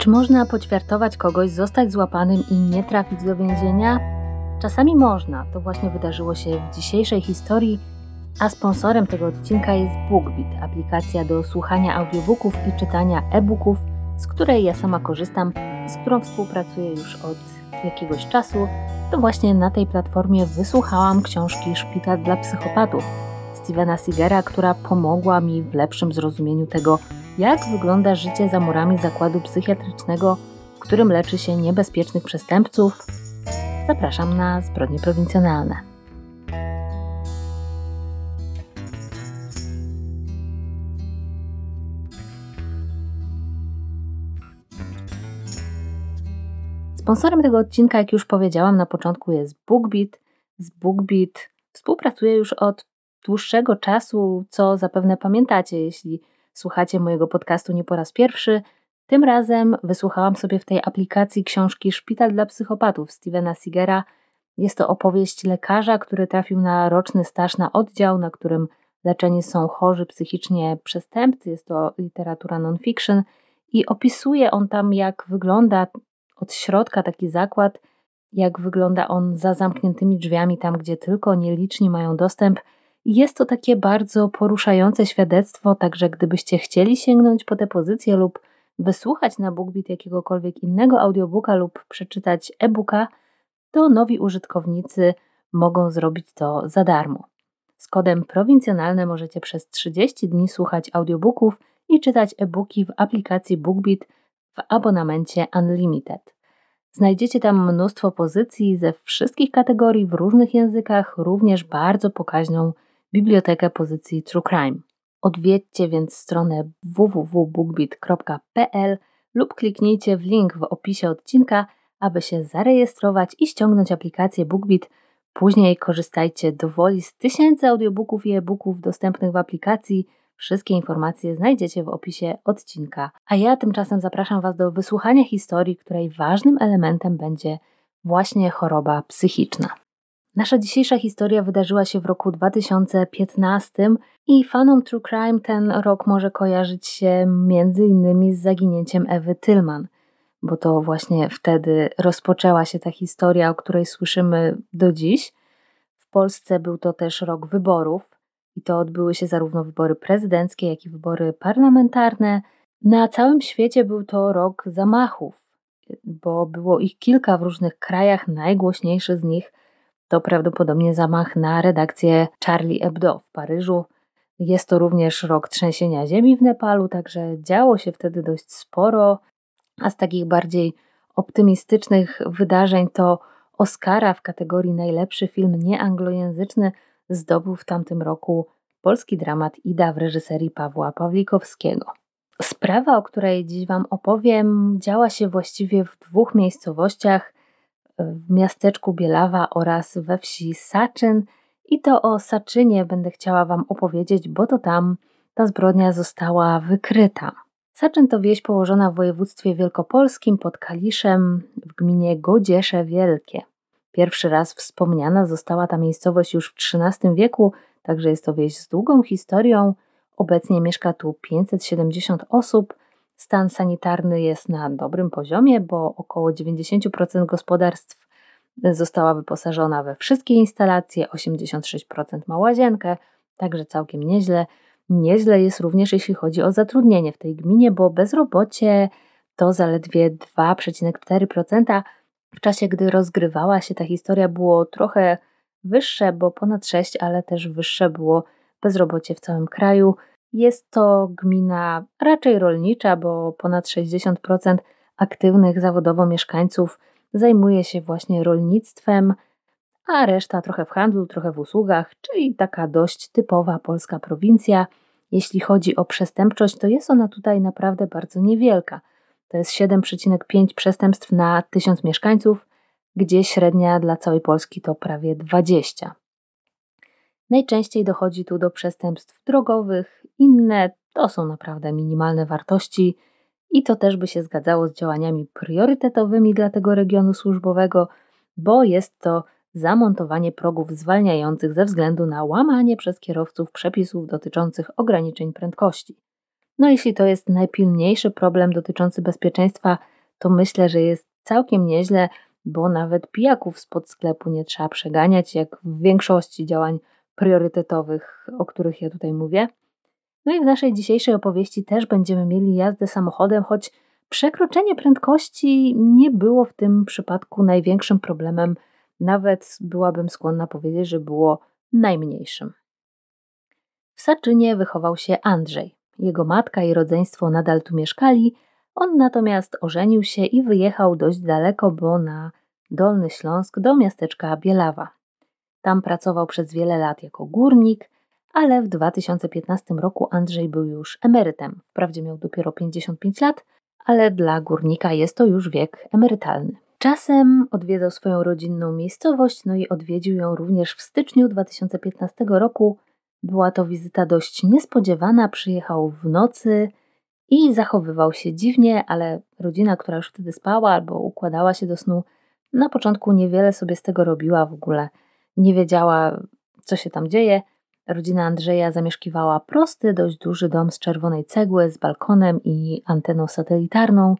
Czy można poćwiartować kogoś, zostać złapanym i nie trafić do więzienia? Czasami można. To właśnie wydarzyło się w dzisiejszej historii, a sponsorem tego odcinka jest BookBeat, aplikacja do słuchania audiobooków i czytania e-booków, z której ja sama korzystam, z którą współpracuję już od jakiegoś czasu. To właśnie na tej platformie wysłuchałam książki Szpital dla psychopatów Stevena Sigera, która pomogła mi w lepszym zrozumieniu tego, jak wygląda życie za murami zakładu psychiatrycznego, w którym leczy się niebezpiecznych przestępców. Zapraszam na zbrodnie prowincjonalne. Sponsorem tego odcinka, jak już powiedziałam na początku, jest BookBeat. Z BookBeat współpracuję już od dłuższego czasu, co zapewne pamiętacie, jeśli słuchacie mojego podcastu nie po raz pierwszy. Tym razem wysłuchałam sobie w tej aplikacji książki Szpital dla psychopatów Stevena Sigera. Jest to opowieść lekarza, który trafił na roczny staż na oddział, na którym leczeni są chorzy psychicznie przestępcy. Jest to literatura non-fiction i opisuje on tam, jak wygląda od środka taki zakład, jak wygląda on za zamkniętymi drzwiami, tam gdzie tylko nieliczni mają dostęp jest to takie bardzo poruszające świadectwo, także gdybyście chcieli sięgnąć po tę pozycję lub wysłuchać na BookBeat jakiegokolwiek innego audiobooka lub przeczytać e-booka, to nowi użytkownicy mogą zrobić to za darmo. Z kodem prowincjonalne możecie przez 30 dni słuchać audiobooków i czytać e-booki w aplikacji BookBeat w abonamencie Unlimited. Znajdziecie tam mnóstwo pozycji ze wszystkich kategorii w różnych językach, również bardzo pokaźną bibliotekę pozycji True Crime. Odwiedźcie więc stronę www.bookbit.pl lub kliknijcie w link w opisie odcinka, aby się zarejestrować i ściągnąć aplikację BookBit. Później korzystajcie dowoli z tysięcy audiobooków i e-booków dostępnych w aplikacji. Wszystkie informacje znajdziecie w opisie odcinka. A ja tymczasem zapraszam Was do wysłuchania historii, której ważnym elementem będzie właśnie choroba psychiczna. Nasza dzisiejsza historia wydarzyła się w roku 2015 i fanom True Crime ten rok może kojarzyć się między innymi z zaginięciem Ewy Tillman, bo to właśnie wtedy rozpoczęła się ta historia, o której słyszymy do dziś. W Polsce był to też rok wyborów i to odbyły się zarówno wybory prezydenckie, jak i wybory parlamentarne. Na całym świecie był to rok zamachów, bo było ich kilka w różnych krajach, najgłośniejszy z nich – to prawdopodobnie zamach na redakcję Charlie Hebdo w Paryżu. Jest to również rok trzęsienia ziemi w Nepalu, także działo się wtedy dość sporo. A z takich bardziej optymistycznych wydarzeń to Oscara w kategorii najlepszy film nieanglojęzyczny zdobył w tamtym roku polski dramat Ida w reżyserii Pawła Pawlikowskiego. Sprawa, o której dziś Wam opowiem, działa się właściwie w dwóch miejscowościach w miasteczku Bielawa oraz we wsi Saczyn. I to o Saczynie będę chciała Wam opowiedzieć, bo to tam ta zbrodnia została wykryta. Saczyn to wieś położona w województwie wielkopolskim pod Kaliszem w gminie Godziesze Wielkie. Pierwszy raz wspomniana została ta miejscowość już w XIII wieku, także jest to wieś z długą historią. Obecnie mieszka tu 570 osób, Stan sanitarny jest na dobrym poziomie, bo około 90% gospodarstw została wyposażona we wszystkie instalacje, 86% ma łazienkę, także całkiem nieźle. Nieźle jest również jeśli chodzi o zatrudnienie w tej gminie, bo bezrobocie to zaledwie 2,4%. W czasie, gdy rozgrywała się ta historia, było trochę wyższe, bo ponad 6, ale też wyższe było bezrobocie w całym kraju. Jest to gmina raczej rolnicza, bo ponad 60% aktywnych zawodowo mieszkańców zajmuje się właśnie rolnictwem, a reszta trochę w handlu, trochę w usługach, czyli taka dość typowa polska prowincja. Jeśli chodzi o przestępczość, to jest ona tutaj naprawdę bardzo niewielka. To jest 7,5 przestępstw na 1000 mieszkańców, gdzie średnia dla całej Polski to prawie 20. Najczęściej dochodzi tu do przestępstw drogowych, inne to są naprawdę minimalne wartości i to też by się zgadzało z działaniami priorytetowymi dla tego regionu służbowego, bo jest to zamontowanie progów zwalniających ze względu na łamanie przez kierowców przepisów dotyczących ograniczeń prędkości. No jeśli to jest najpilniejszy problem dotyczący bezpieczeństwa, to myślę, że jest całkiem nieźle, bo nawet pijaków spod sklepu nie trzeba przeganiać, jak w większości działań priorytetowych, o których ja tutaj mówię. No i w naszej dzisiejszej opowieści też będziemy mieli jazdę samochodem, choć przekroczenie prędkości nie było w tym przypadku największym problemem, nawet byłabym skłonna powiedzieć, że było najmniejszym. W Saczynie wychował się Andrzej. Jego matka i rodzeństwo nadal tu mieszkali, on natomiast ożenił się i wyjechał dość daleko, bo na Dolny Śląsk do miasteczka Bielawa. Tam pracował przez wiele lat jako górnik, ale w 2015 roku Andrzej był już emerytem. Wprawdzie miał dopiero 55 lat, ale dla górnika jest to już wiek emerytalny. Czasem odwiedzał swoją rodzinną miejscowość, no i odwiedził ją również w styczniu 2015 roku. Była to wizyta dość niespodziewana, przyjechał w nocy i zachowywał się dziwnie, ale rodzina, która już wtedy spała albo układała się do snu, na początku niewiele sobie z tego robiła w ogóle. Nie wiedziała, co się tam dzieje. Rodzina Andrzeja zamieszkiwała prosty, dość duży dom z czerwonej cegły, z balkonem i anteną satelitarną.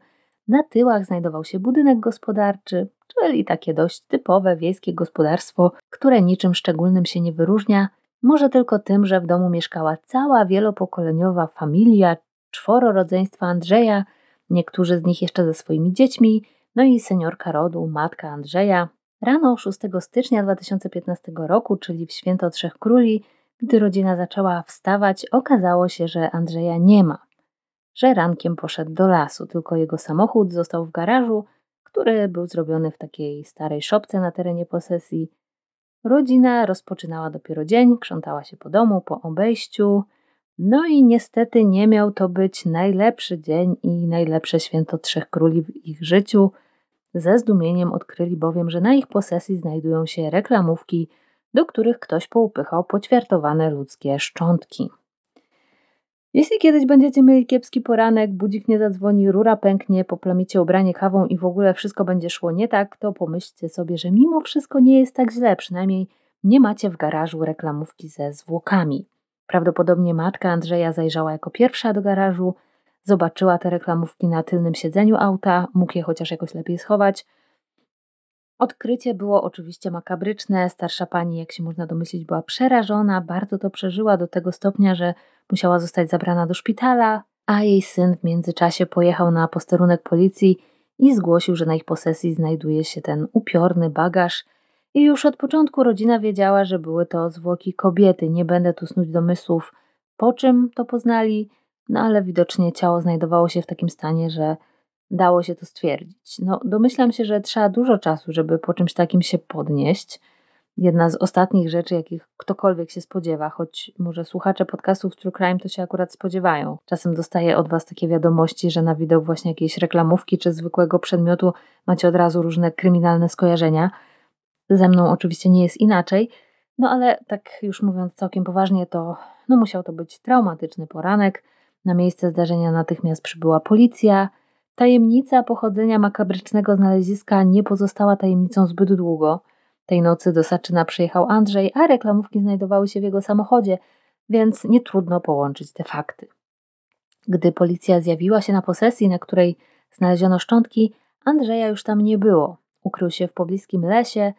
Na tyłach znajdował się budynek gospodarczy, czyli takie dość typowe wiejskie gospodarstwo, które niczym szczególnym się nie wyróżnia, może tylko tym, że w domu mieszkała cała wielopokoleniowa familia, czworo rodzeństwa Andrzeja, niektórzy z nich jeszcze ze swoimi dziećmi, no i seniorka rodu, matka Andrzeja. Rano 6 stycznia 2015 roku, czyli w święto Trzech Króli, gdy rodzina zaczęła wstawać, okazało się, że Andrzeja nie ma. Że rankiem poszedł do lasu, tylko jego samochód został w garażu, który był zrobiony w takiej starej szopce na terenie posesji. Rodzina rozpoczynała dopiero dzień, krzątała się po domu, po obejściu. No i niestety nie miał to być najlepszy dzień i najlepsze święto Trzech Króli w ich życiu. Ze zdumieniem odkryli bowiem, że na ich posesji znajdują się reklamówki do których ktoś poupychał poćwiartowane ludzkie szczątki. Jeśli kiedyś będziecie mieli kiepski poranek, budzik nie zadzwoni, rura pęknie, poplamicie ubranie kawą i w ogóle wszystko będzie szło nie tak, to pomyślcie sobie, że mimo wszystko nie jest tak źle, przynajmniej nie macie w garażu reklamówki ze zwłokami. Prawdopodobnie matka Andrzeja zajrzała jako pierwsza do garażu, zobaczyła te reklamówki na tylnym siedzeniu auta, mógł je chociaż jakoś lepiej schować – Odkrycie było oczywiście makabryczne. Starsza pani, jak się można domyślić, była przerażona, bardzo to przeżyła do tego stopnia, że musiała zostać zabrana do szpitala, a jej syn w międzyczasie pojechał na posterunek policji i zgłosił, że na ich posesji znajduje się ten upiorny bagaż. I już od początku rodzina wiedziała, że były to zwłoki kobiety. Nie będę tu snuć domysłów, po czym to poznali, no ale widocznie ciało znajdowało się w takim stanie, że dało się to stwierdzić. No, domyślam się, że trzeba dużo czasu, żeby po czymś takim się podnieść. Jedna z ostatnich rzeczy, jakich ktokolwiek się spodziewa, choć może słuchacze podcastów True Crime to się akurat spodziewają. Czasem dostaję od Was takie wiadomości, że na widok właśnie jakiejś reklamówki czy zwykłego przedmiotu macie od razu różne kryminalne skojarzenia. Ze mną oczywiście nie jest inaczej, no ale tak już mówiąc całkiem poważnie, to no musiał to być traumatyczny poranek. Na miejsce zdarzenia natychmiast przybyła policja, Tajemnica pochodzenia makabrycznego znaleziska nie pozostała tajemnicą zbyt długo. Tej nocy do Saczyna przyjechał Andrzej, a reklamówki znajdowały się w jego samochodzie, więc nie trudno połączyć te fakty. Gdy policja zjawiła się na posesji, na której znaleziono szczątki, Andrzeja już tam nie było. Ukrył się w pobliskim lesie.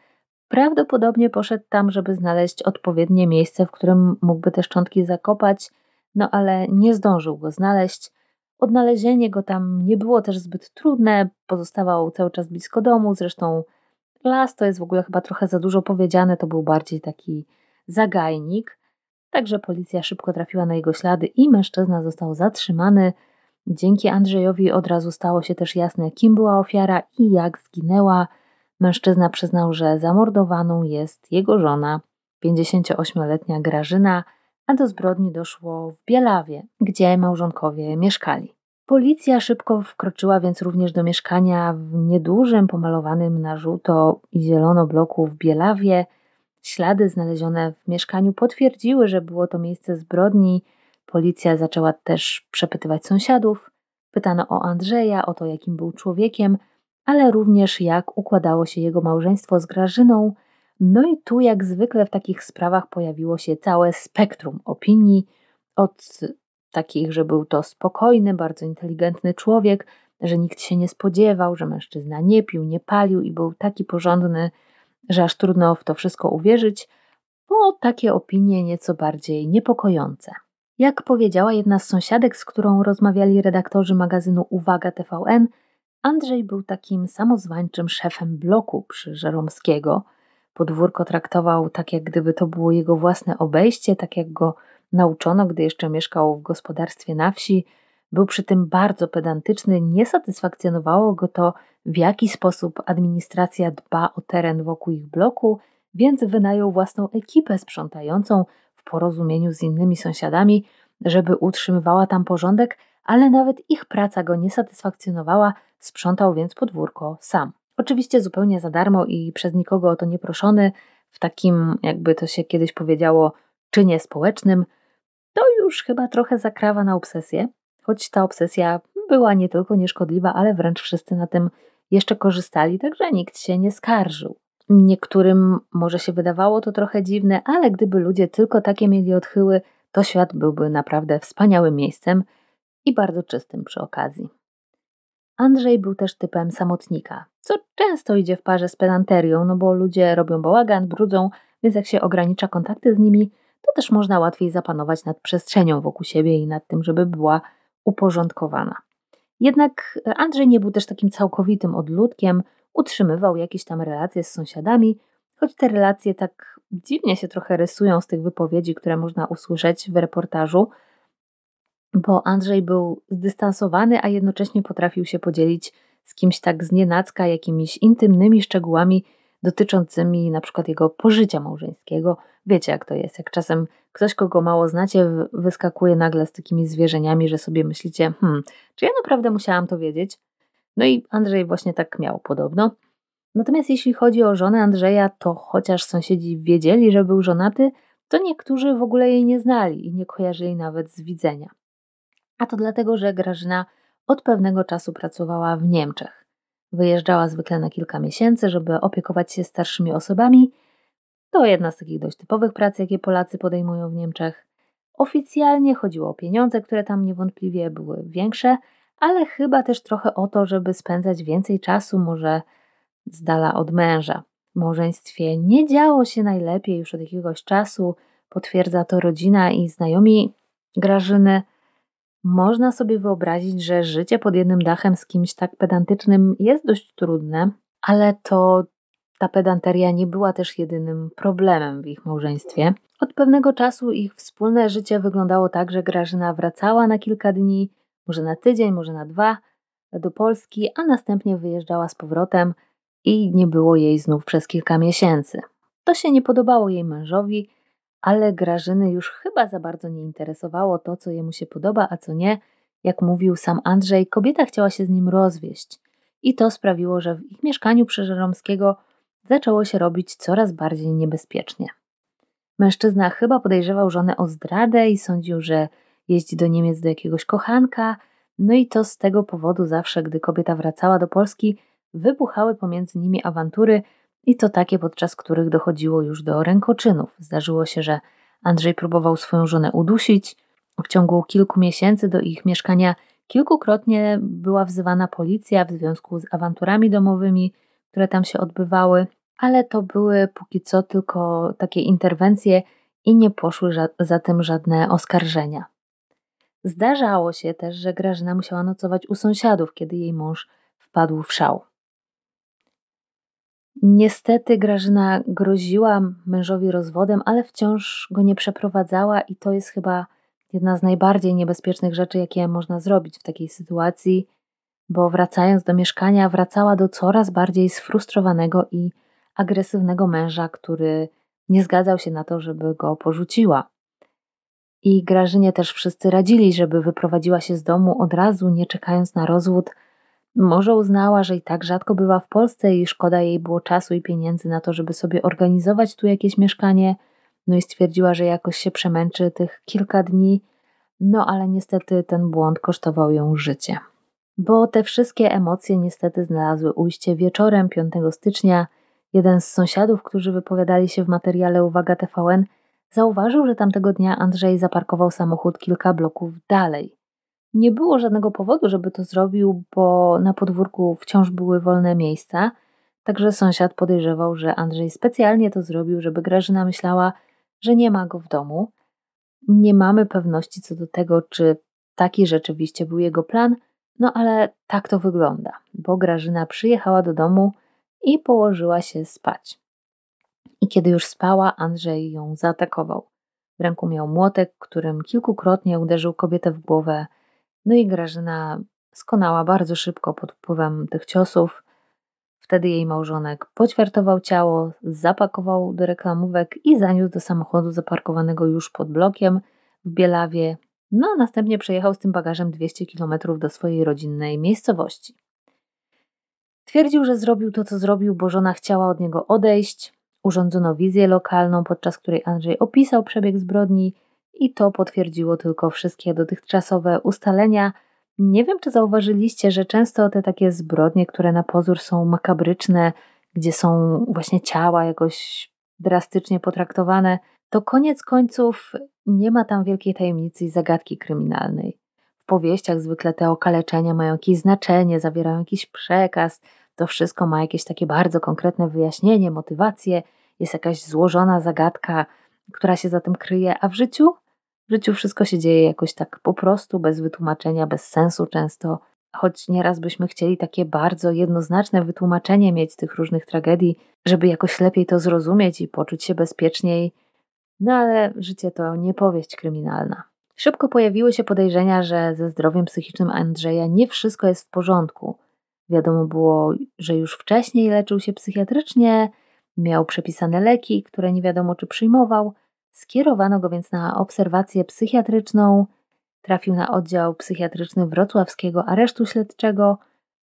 Prawdopodobnie poszedł tam, żeby znaleźć odpowiednie miejsce, w którym mógłby te szczątki zakopać, no ale nie zdążył go znaleźć. Odnalezienie go tam nie było też zbyt trudne, pozostawał cały czas blisko domu, zresztą las to jest w ogóle chyba trochę za dużo powiedziane, to był bardziej taki zagajnik. Także policja szybko trafiła na jego ślady i mężczyzna został zatrzymany. Dzięki Andrzejowi od razu stało się też jasne, kim była ofiara i jak zginęła. Mężczyzna przyznał, że zamordowaną jest jego żona, 58-letnia Grażyna, a do zbrodni doszło w Bielawie, gdzie małżonkowie mieszkali. Policja szybko wkroczyła więc również do mieszkania w niedużym, pomalowanym na żółto i zielono bloku w Bielawie. Ślady znalezione w mieszkaniu potwierdziły, że było to miejsce zbrodni. Policja zaczęła też przepytywać sąsiadów. Pytano o Andrzeja, o to, jakim był człowiekiem, ale również jak układało się jego małżeństwo z Grażyną – no i tu, jak zwykle w takich sprawach, pojawiło się całe spektrum opinii, od takich, że był to spokojny, bardzo inteligentny człowiek, że nikt się nie spodziewał, że mężczyzna nie pił, nie palił i był taki porządny, że aż trudno w to wszystko uwierzyć, bo takie opinie nieco bardziej niepokojące. Jak powiedziała jedna z sąsiadek, z którą rozmawiali redaktorzy magazynu Uwaga TVN, Andrzej był takim samozwańczym szefem bloku przy Żeromskiego. Podwórko traktował tak, jak gdyby to było jego własne obejście, tak jak go nauczono, gdy jeszcze mieszkał w gospodarstwie na wsi. Był przy tym bardzo pedantyczny, nie satysfakcjonowało go to, w jaki sposób administracja dba o teren wokół ich bloku, więc wynajął własną ekipę sprzątającą w porozumieniu z innymi sąsiadami, żeby utrzymywała tam porządek, ale nawet ich praca go nie satysfakcjonowała, sprzątał więc podwórko sam. Oczywiście zupełnie za darmo i przez nikogo o to nie proszony, w takim, jakby to się kiedyś powiedziało, czynie społecznym, to już chyba trochę zakrawa na obsesję, choć ta obsesja była nie tylko nieszkodliwa, ale wręcz wszyscy na tym jeszcze korzystali, także nikt się nie skarżył. Niektórym może się wydawało to trochę dziwne, ale gdyby ludzie tylko takie mieli odchyły, to świat byłby naprawdę wspaniałym miejscem i bardzo czystym przy okazji. Andrzej był też typem samotnika, co często idzie w parze z pedanterią, no bo ludzie robią bałagan, brudzą, więc jak się ogranicza kontakty z nimi, to też można łatwiej zapanować nad przestrzenią wokół siebie i nad tym, żeby była uporządkowana. Jednak Andrzej nie był też takim całkowitym odludkiem, utrzymywał jakieś tam relacje z sąsiadami, choć te relacje tak dziwnie się trochę rysują z tych wypowiedzi, które można usłyszeć w reportażu, bo Andrzej był zdystansowany, a jednocześnie potrafił się podzielić z kimś tak znienacka jakimiś intymnymi szczegółami dotyczącymi na przykład jego pożycia małżeńskiego. Wiecie jak to jest, jak czasem ktoś, kogo mało znacie, wyskakuje nagle z takimi zwierzeniami, że sobie myślicie, hmm, czy ja naprawdę musiałam to wiedzieć? No i Andrzej właśnie tak miał podobno. Natomiast jeśli chodzi o żonę Andrzeja, to chociaż sąsiedzi wiedzieli, że był żonaty, to niektórzy w ogóle jej nie znali i nie kojarzyli nawet z widzenia. A to dlatego, że Grażyna od pewnego czasu pracowała w Niemczech. Wyjeżdżała zwykle na kilka miesięcy, żeby opiekować się starszymi osobami. To jedna z takich dość typowych prac, jakie Polacy podejmują w Niemczech. Oficjalnie chodziło o pieniądze, które tam niewątpliwie były większe, ale chyba też trochę o to, żeby spędzać więcej czasu, może z dala od męża. W małżeństwie nie działo się najlepiej już od jakiegoś czasu, potwierdza to rodzina i znajomi Grażyny. Można sobie wyobrazić, że życie pod jednym dachem z kimś tak pedantycznym jest dość trudne, ale to ta pedanteria nie była też jedynym problemem w ich małżeństwie. Od pewnego czasu ich wspólne życie wyglądało tak, że Grażyna wracała na kilka dni, może na tydzień, może na dwa, do Polski, a następnie wyjeżdżała z powrotem i nie było jej znów przez kilka miesięcy. To się nie podobało jej mężowi, ale Grażyny już chyba za bardzo nie interesowało to, co jemu się podoba, a co nie. Jak mówił sam Andrzej, kobieta chciała się z nim rozwieść. I to sprawiło, że w ich mieszkaniu przy Żeromskiego zaczęło się robić coraz bardziej niebezpiecznie. Mężczyzna chyba podejrzewał żonę o zdradę i sądził, że jeździ do Niemiec do jakiegoś kochanka, no i to z tego powodu zawsze, gdy kobieta wracała do Polski, wybuchały pomiędzy nimi awantury i to takie, podczas których dochodziło już do rękoczynów. Zdarzyło się, że Andrzej próbował swoją żonę udusić. W ciągu kilku miesięcy do ich mieszkania kilkukrotnie była wzywana policja w związku z awanturami domowymi, które tam się odbywały, ale to były póki co tylko takie interwencje i nie poszły za tym żadne oskarżenia. Zdarzało się też, że Grażyna musiała nocować u sąsiadów, kiedy jej mąż wpadł w szał. Niestety Grażyna groziła mężowi rozwodem, ale wciąż go nie przeprowadzała i to jest chyba jedna z najbardziej niebezpiecznych rzeczy, jakie można zrobić w takiej sytuacji, bo wracając do mieszkania, wracała do coraz bardziej sfrustrowanego i agresywnego męża, który nie zgadzał się na to, żeby go porzuciła. I Grażynie też wszyscy radzili, żeby wyprowadziła się z domu od razu, nie czekając na rozwód. Może uznała, że i tak rzadko bywa w Polsce i szkoda jej było czasu i pieniędzy na to, żeby sobie organizować tu jakieś mieszkanie. No i stwierdziła, że jakoś się przemęczy tych kilka dni. No ale niestety ten błąd kosztował ją życie. Bo te wszystkie emocje niestety znalazły ujście wieczorem 5 stycznia. Jeden z sąsiadów, którzy wypowiadali się w materiale Uwaga TVN, zauważył, że tamtego dnia Andrzej zaparkował samochód kilka bloków dalej. Nie było żadnego powodu, żeby to zrobił, bo na podwórku wciąż były wolne miejsca, także sąsiad podejrzewał, że Andrzej specjalnie to zrobił, żeby Grażyna myślała, że nie ma go w domu. Nie mamy pewności co do tego, czy taki rzeczywiście był jego plan, no ale tak to wygląda, bo Grażyna przyjechała do domu i położyła się spać. I kiedy już spała, Andrzej ją zaatakował. W ręku miał młotek, którym kilkukrotnie uderzył kobietę w głowę. No i Grażyna skonała bardzo szybko pod wpływem tych ciosów. Wtedy jej małżonek poćwiartował ciało, zapakował do reklamówek i zaniósł do samochodu zaparkowanego już pod blokiem w Bielawie. No a następnie przejechał z tym bagażem 200 km do swojej rodzinnej miejscowości. Twierdził, że zrobił to, co zrobił, bo żona chciała od niego odejść. Urządzono wizję lokalną, podczas której Andrzej opisał przebieg zbrodni i to potwierdziło tylko wszystkie dotychczasowe ustalenia. Nie wiem, czy zauważyliście, że często te takie zbrodnie, które na pozór są makabryczne, gdzie są właśnie ciała jakoś drastycznie potraktowane, to koniec końców nie ma tam wielkiej tajemnicy i zagadki kryminalnej. W powieściach zwykle te okaleczenia mają jakieś znaczenie, zawierają jakiś przekaz, to wszystko ma jakieś takie bardzo konkretne wyjaśnienie, motywację, jest jakaś złożona zagadka, która się za tym kryje, a w życiu? W życiu wszystko się dzieje jakoś tak po prostu, bez wytłumaczenia, bez sensu często, choć nieraz byśmy chcieli takie bardzo jednoznaczne wytłumaczenie mieć tych różnych tragedii, żeby jakoś lepiej to zrozumieć i poczuć się bezpieczniej. No ale życie to nie powieść kryminalna. Szybko pojawiły się podejrzenia, że ze zdrowiem psychicznym Andrzeja nie wszystko jest w porządku. Wiadomo było, że już wcześniej leczył się psychiatrycznie, miał przepisane leki, które nie wiadomo czy przyjmował. Skierowano go więc na obserwację psychiatryczną. Trafił na oddział psychiatryczny wrocławskiego aresztu śledczego.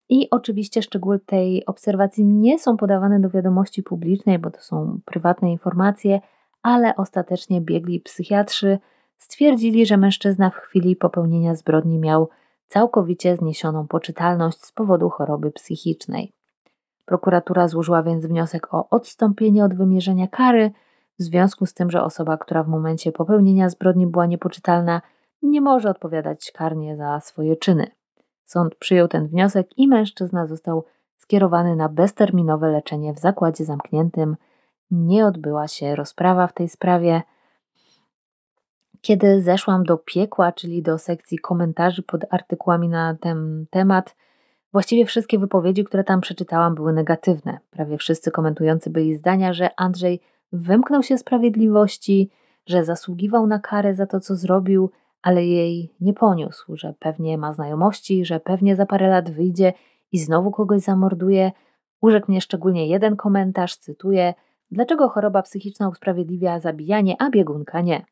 I oczywiście szczegóły tej obserwacji nie są podawane do wiadomości publicznej, bo to są prywatne informacje, ale ostatecznie biegli psychiatrzy stwierdzili, że mężczyzna w chwili popełnienia zbrodni miał całkowicie zniesioną poczytalność z powodu choroby psychicznej. Prokuratura złożyła więc wniosek o odstąpienie od wymierzenia kary, w związku z tym, że osoba, która w momencie popełnienia zbrodni była niepoczytalna, nie może odpowiadać karnie za swoje czyny. Sąd przyjął ten wniosek i mężczyzna został skierowany na bezterminowe leczenie w zakładzie zamkniętym. Nie odbyła się rozprawa w tej sprawie. Kiedy zeszłam do piekła, czyli do sekcji komentarzy pod artykułami na ten temat, właściwie wszystkie wypowiedzi, które tam przeczytałam, były negatywne. Prawie wszyscy komentujący byli zdania, że Andrzej wymknął się sprawiedliwości, że zasługiwał na karę za to, co zrobił, ale jej nie poniósł, że pewnie ma znajomości, że pewnie za parę lat wyjdzie i znowu kogoś zamorduje. Urzekł mnie szczególnie jeden komentarz, cytuję: Dlaczego choroba psychiczna usprawiedliwia zabijanie, a biegunka nie?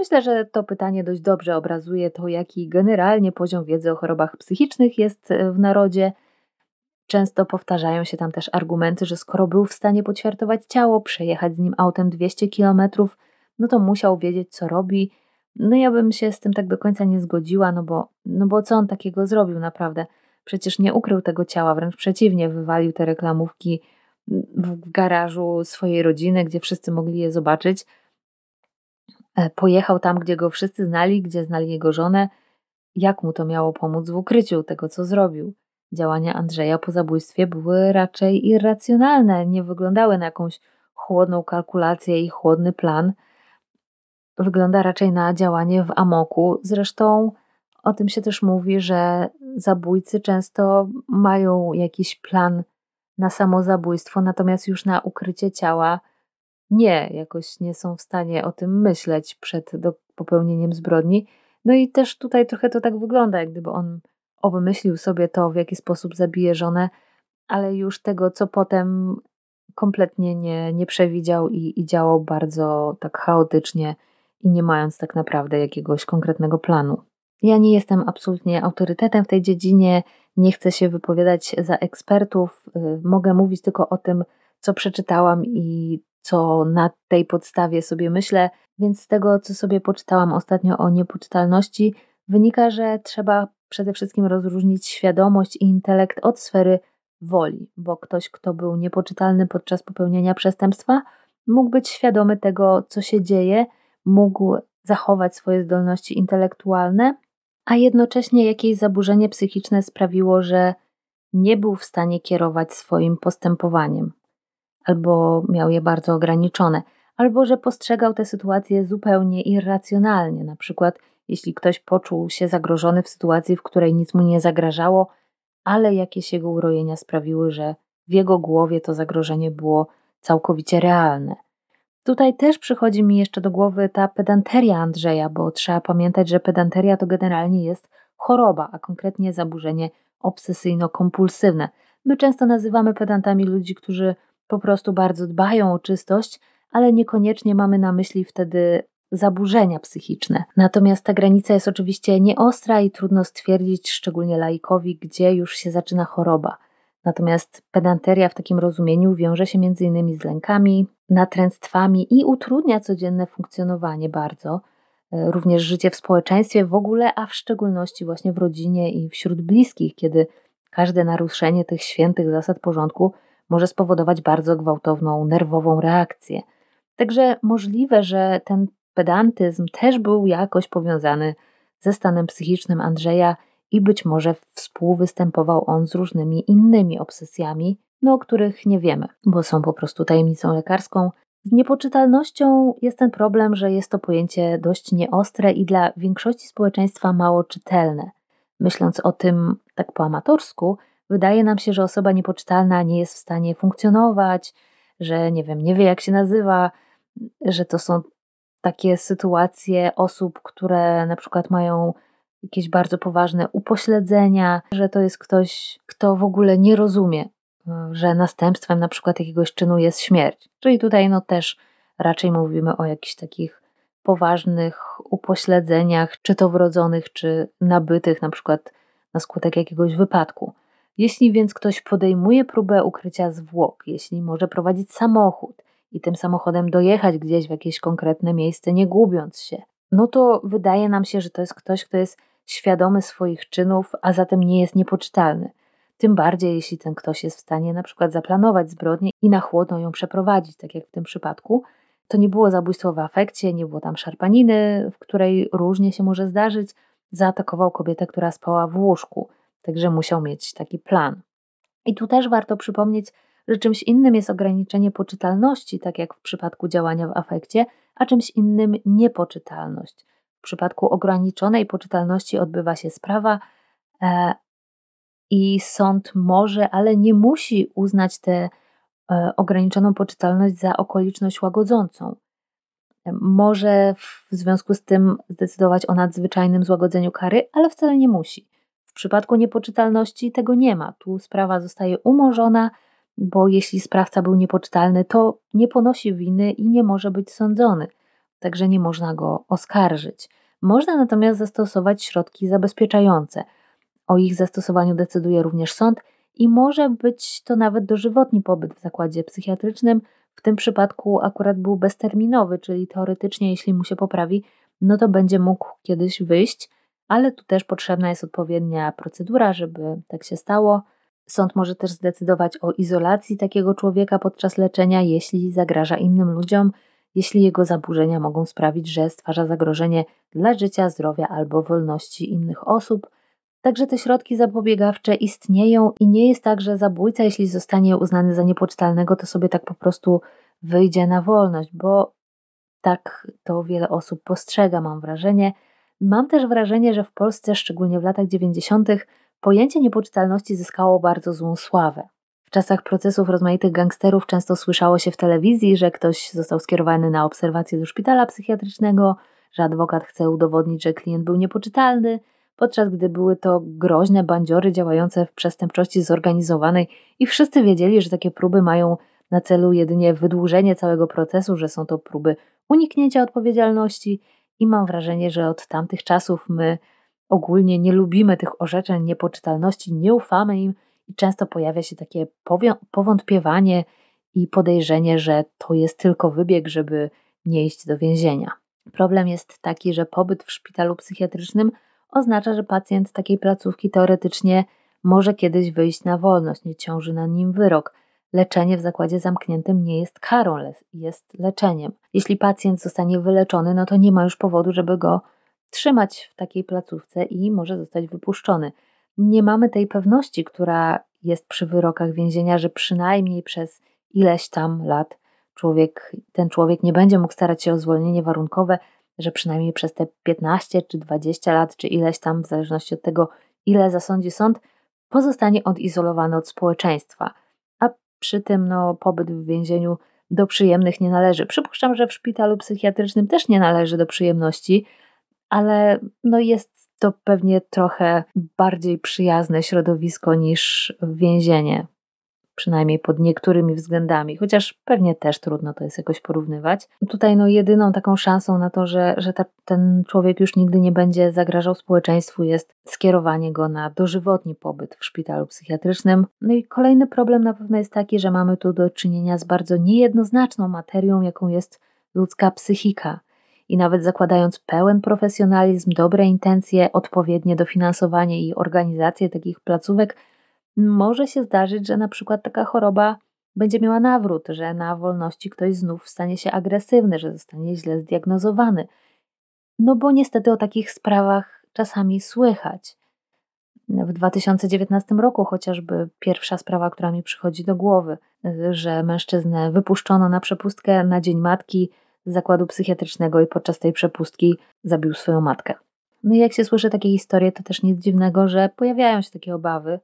Myślę, że to pytanie dość dobrze obrazuje to, jaki generalnie poziom wiedzy o chorobach psychicznych jest e, w narodzie. Często powtarzają się tam też argumenty, że skoro był w stanie poćwiartować ciało, przejechać z nim autem 200 kilometrów, no to musiał wiedzieć, co robi. No ja bym się z tym tak do końca nie zgodziła, no bo, no bo co on takiego zrobił naprawdę? Przecież nie ukrył tego ciała, wręcz przeciwnie, wywalił te reklamówki w garażu swojej rodziny, gdzie wszyscy mogli je zobaczyć. E, pojechał tam, gdzie go wszyscy znali, gdzie znali jego żonę. Jak mu to miało pomóc w ukryciu tego, co zrobił? Działania Andrzeja po zabójstwie były raczej irracjonalne, nie wyglądały na jakąś chłodną kalkulację i chłodny plan. Wygląda raczej na działanie w amoku. Zresztą o tym się też mówi, że zabójcy często mają jakiś plan na samozabójstwo, natomiast już na ukrycie ciała nie, jakoś nie są w stanie o tym myśleć przed popełnieniem zbrodni. No i też tutaj trochę to tak wygląda, jak gdyby on obmyślił sobie to, w jaki sposób zabije żonę, ale już tego, co potem kompletnie nie, nie przewidział i, i działał bardzo tak chaotycznie i nie mając tak naprawdę jakiegoś konkretnego planu. Ja nie jestem absolutnie autorytetem w tej dziedzinie, nie chcę się wypowiadać za ekspertów, y, mogę mówić tylko o tym, co przeczytałam i co na tej podstawie sobie myślę, więc z tego, co sobie poczytałam ostatnio o niepoczytalności, wynika, że trzeba przede wszystkim rozróżnić świadomość i intelekt od sfery woli, bo ktoś, kto był niepoczytalny podczas popełnienia przestępstwa, mógł być świadomy tego, co się dzieje, mógł zachować swoje zdolności intelektualne, a jednocześnie jakieś zaburzenie psychiczne sprawiło, że nie był w stanie kierować swoim postępowaniem, albo miał je bardzo ograniczone, albo że postrzegał tę sytuację zupełnie irracjonalnie. Na przykład, jeśli ktoś poczuł się zagrożony w sytuacji, w której nic mu nie zagrażało, ale jakieś jego urojenia sprawiły, że w jego głowie to zagrożenie było całkowicie realne. Tutaj też przychodzi mi jeszcze do głowy ta pedanteria Andrzeja, bo trzeba pamiętać, że pedanteria to generalnie jest choroba, a konkretnie zaburzenie obsesyjno-kompulsywne. My często nazywamy pedantami ludzi, którzy po prostu bardzo dbają o czystość, ale niekoniecznie mamy na myśli wtedy zaburzenia psychiczne. Natomiast ta granica jest oczywiście nieostra i trudno stwierdzić, szczególnie laikowi, gdzie już się zaczyna choroba. Natomiast pedanteria w takim rozumieniu wiąże się m.in. z lękami, natręctwami i utrudnia codzienne funkcjonowanie bardzo, e, również życie w społeczeństwie w ogóle, a w szczególności właśnie w rodzinie i wśród bliskich, kiedy każde naruszenie tych świętych zasad porządku może spowodować bardzo gwałtowną, nerwową reakcję. Także możliwe, że ten pedantyzm też był jakoś powiązany ze stanem psychicznym Andrzeja i być może współwystępował on z różnymi innymi obsesjami, no o których nie wiemy, bo są po prostu tajemnicą lekarską. Z niepoczytalnością jest ten problem, że jest to pojęcie dość nieostre i dla większości społeczeństwa mało czytelne. Myśląc o tym tak po amatorsku, wydaje nam się, że osoba niepoczytalna nie jest w stanie funkcjonować, że nie wiem, nie wie jak się nazywa, że to są takie sytuacje osób, które na przykład mają jakieś bardzo poważne upośledzenia, że to jest ktoś, kto w ogóle nie rozumie, że następstwem na przykład jakiegoś czynu jest śmierć. Czyli tutaj no też raczej mówimy o jakichś takich poważnych upośledzeniach, czy to wrodzonych, czy nabytych, na przykład na skutek jakiegoś wypadku. Jeśli więc ktoś podejmuje próbę ukrycia zwłok, jeśli może prowadzić samochód i tym samochodem dojechać gdzieś w jakieś konkretne miejsce, nie gubiąc się, no to wydaje nam się, że to jest ktoś, kto jest świadomy swoich czynów, a zatem nie jest niepoczytalny. Tym bardziej, jeśli ten ktoś jest w stanie na przykład zaplanować zbrodnię i na chłodno ją przeprowadzić, tak jak w tym przypadku. To nie było zabójstwo w afekcie, nie było tam szarpaniny, w której różnie się może zdarzyć. Zaatakował kobietę, która spała w łóżku, także musiał mieć taki plan. I tu też warto przypomnieć, że czymś innym jest ograniczenie poczytalności, tak jak w przypadku działania w afekcie, a czymś innym niepoczytalność. W przypadku ograniczonej poczytalności odbywa się sprawa e, i sąd może, ale nie musi uznać tę e, ograniczoną poczytalność za okoliczność łagodzącą. Może w związku z tym zdecydować o nadzwyczajnym złagodzeniu kary, ale wcale nie musi. Przypadku niepoczytalności tego nie ma. Tu sprawa zostaje umorzona, bo jeśli sprawca był niepoczytalny, to nie ponosi winy i nie może być sądzony także nie można go oskarżyć. Można natomiast zastosować środki zabezpieczające. O ich zastosowaniu decyduje również sąd i może być to nawet dożywotni pobyt w zakładzie psychiatrycznym. W tym przypadku akurat był bezterminowy, czyli teoretycznie, jeśli mu się poprawi, no to będzie mógł kiedyś wyjść, ale tu też potrzebna jest odpowiednia procedura, żeby tak się stało. Sąd może też zdecydować o izolacji takiego człowieka podczas leczenia, jeśli zagraża innym ludziom jeśli jego zaburzenia mogą sprawić, że stwarza zagrożenie dla życia, zdrowia albo wolności innych osób. Także te środki zapobiegawcze istnieją i nie jest tak, że zabójca, jeśli zostanie uznany za niepoczytalnego, to sobie tak po prostu wyjdzie na wolność, bo tak to wiele osób postrzega, mam wrażenie. Mam też wrażenie, że w Polsce, szczególnie w latach 90., pojęcie niepoczytalności zyskało bardzo złą sławę. W czasach procesów rozmaitych gangsterów często słyszało się w telewizji, że ktoś został skierowany na obserwację do szpitala psychiatrycznego, że adwokat chce udowodnić, że klient był niepoczytalny, podczas gdy były to groźne bandziory działające w przestępczości zorganizowanej i wszyscy wiedzieli, że takie próby mają na celu jedynie wydłużenie całego procesu, że są to próby uniknięcia odpowiedzialności i mam wrażenie, że od tamtych czasów my ogólnie nie lubimy tych orzeczeń niepoczytalności, nie ufamy im, i często pojawia się takie powątpiewanie i podejrzenie, że to jest tylko wybieg, żeby nie iść do więzienia. Problem jest taki, że pobyt w szpitalu psychiatrycznym oznacza, że pacjent takiej placówki teoretycznie może kiedyś wyjść na wolność, nie ciąży na nim wyrok, leczenie w zakładzie zamkniętym nie jest karą, jest leczeniem. Jeśli pacjent zostanie wyleczony, no to nie ma już powodu, żeby go trzymać w takiej placówce i może zostać wypuszczony. Nie mamy tej pewności, która jest przy wyrokach więzienia, że przynajmniej przez ileś tam lat człowiek, ten człowiek nie będzie mógł starać się o zwolnienie warunkowe, że przynajmniej przez te 15 czy 20 lat, czy ileś tam, w zależności od tego, ile zasądzi sąd, pozostanie odizolowany od społeczeństwa. Przy tym no, pobyt w więzieniu do przyjemnych nie należy. Przypuszczam, że w szpitalu psychiatrycznym też nie należy do przyjemności, ale no jest to pewnie trochę bardziej przyjazne środowisko niż więzienie przynajmniej pod niektórymi względami, chociaż pewnie też trudno to jest jakoś porównywać. Tutaj no jedyną taką szansą na to, że, że ta, ten człowiek już nigdy nie będzie zagrażał społeczeństwu jest skierowanie go na dożywotni pobyt w szpitalu psychiatrycznym. No i kolejny problem na pewno jest taki, że mamy tu do czynienia z bardzo niejednoznaczną materią, jaką jest ludzka psychika. I nawet zakładając pełen profesjonalizm, dobre intencje, odpowiednie dofinansowanie i organizację takich placówek, może się zdarzyć, że na przykład taka choroba będzie miała nawrót, że na wolności ktoś znów stanie się agresywny, że zostanie źle zdiagnozowany. No bo niestety o takich sprawach czasami słychać. W 2019 roku chociażby pierwsza sprawa, która mi przychodzi do głowy, że mężczyznę wypuszczono na przepustkę na Dzień Matki z zakładu psychiatrycznego i podczas tej przepustki zabił swoją matkę. No i jak się słyszy takie historie, to też nic dziwnego, że pojawiają się takie obawy,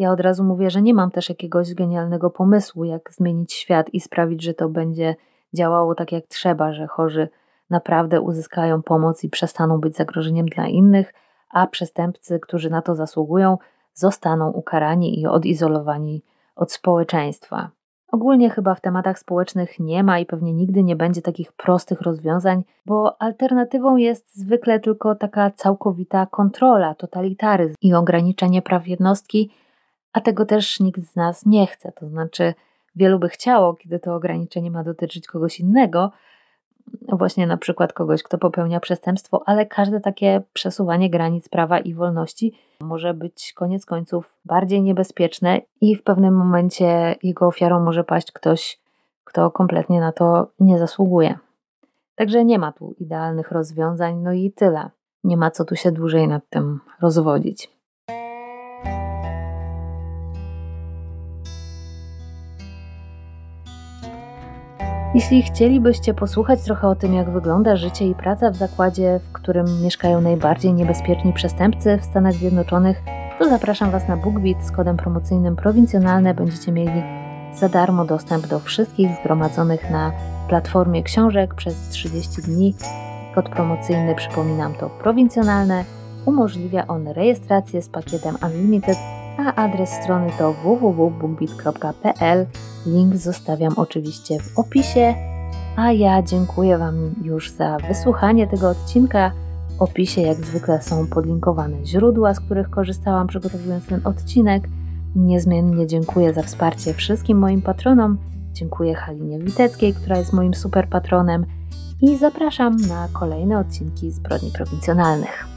ja od razu mówię, że nie mam też jakiegoś genialnego pomysłu, jak zmienić świat i sprawić, że to będzie działało tak jak trzeba, że chorzy naprawdę uzyskają pomoc i przestaną być zagrożeniem dla innych, a przestępcy, którzy na to zasługują, zostaną ukarani i odizolowani od społeczeństwa. Ogólnie chyba w tematach społecznych nie ma i pewnie nigdy nie będzie takich prostych rozwiązań, bo alternatywą jest zwykle tylko taka całkowita kontrola, totalitaryzm i ograniczenie praw jednostki a tego też nikt z nas nie chce. To znaczy, wielu by chciało, kiedy to ograniczenie ma dotyczyć kogoś innego, właśnie na przykład kogoś, kto popełnia przestępstwo, ale każde takie przesuwanie granic prawa i wolności może być koniec końców bardziej niebezpieczne i w pewnym momencie jego ofiarą może paść ktoś, kto kompletnie na to nie zasługuje. Także nie ma tu idealnych rozwiązań, no i tyle. Nie ma co tu się dłużej nad tym rozwodzić. Jeśli chcielibyście posłuchać trochę o tym, jak wygląda życie i praca w zakładzie, w którym mieszkają najbardziej niebezpieczni przestępcy w Stanach Zjednoczonych, to zapraszam Was na BookBeat z kodem promocyjnym prowincjonalne. Będziecie mieli za darmo dostęp do wszystkich zgromadzonych na platformie książek przez 30 dni. Kod promocyjny, przypominam, to prowincjonalne. Umożliwia on rejestrację z pakietem Unlimited a adres strony to www.bookbeat.pl. Link zostawiam oczywiście w opisie. A ja dziękuję Wam już za wysłuchanie tego odcinka. W opisie jak zwykle są podlinkowane źródła, z których korzystałam przygotowując ten odcinek. Niezmiennie dziękuję za wsparcie wszystkim moim patronom. Dziękuję Halinie Witeckiej, która jest moim super patronem i zapraszam na kolejne odcinki Zbrodni Prowincjonalnych.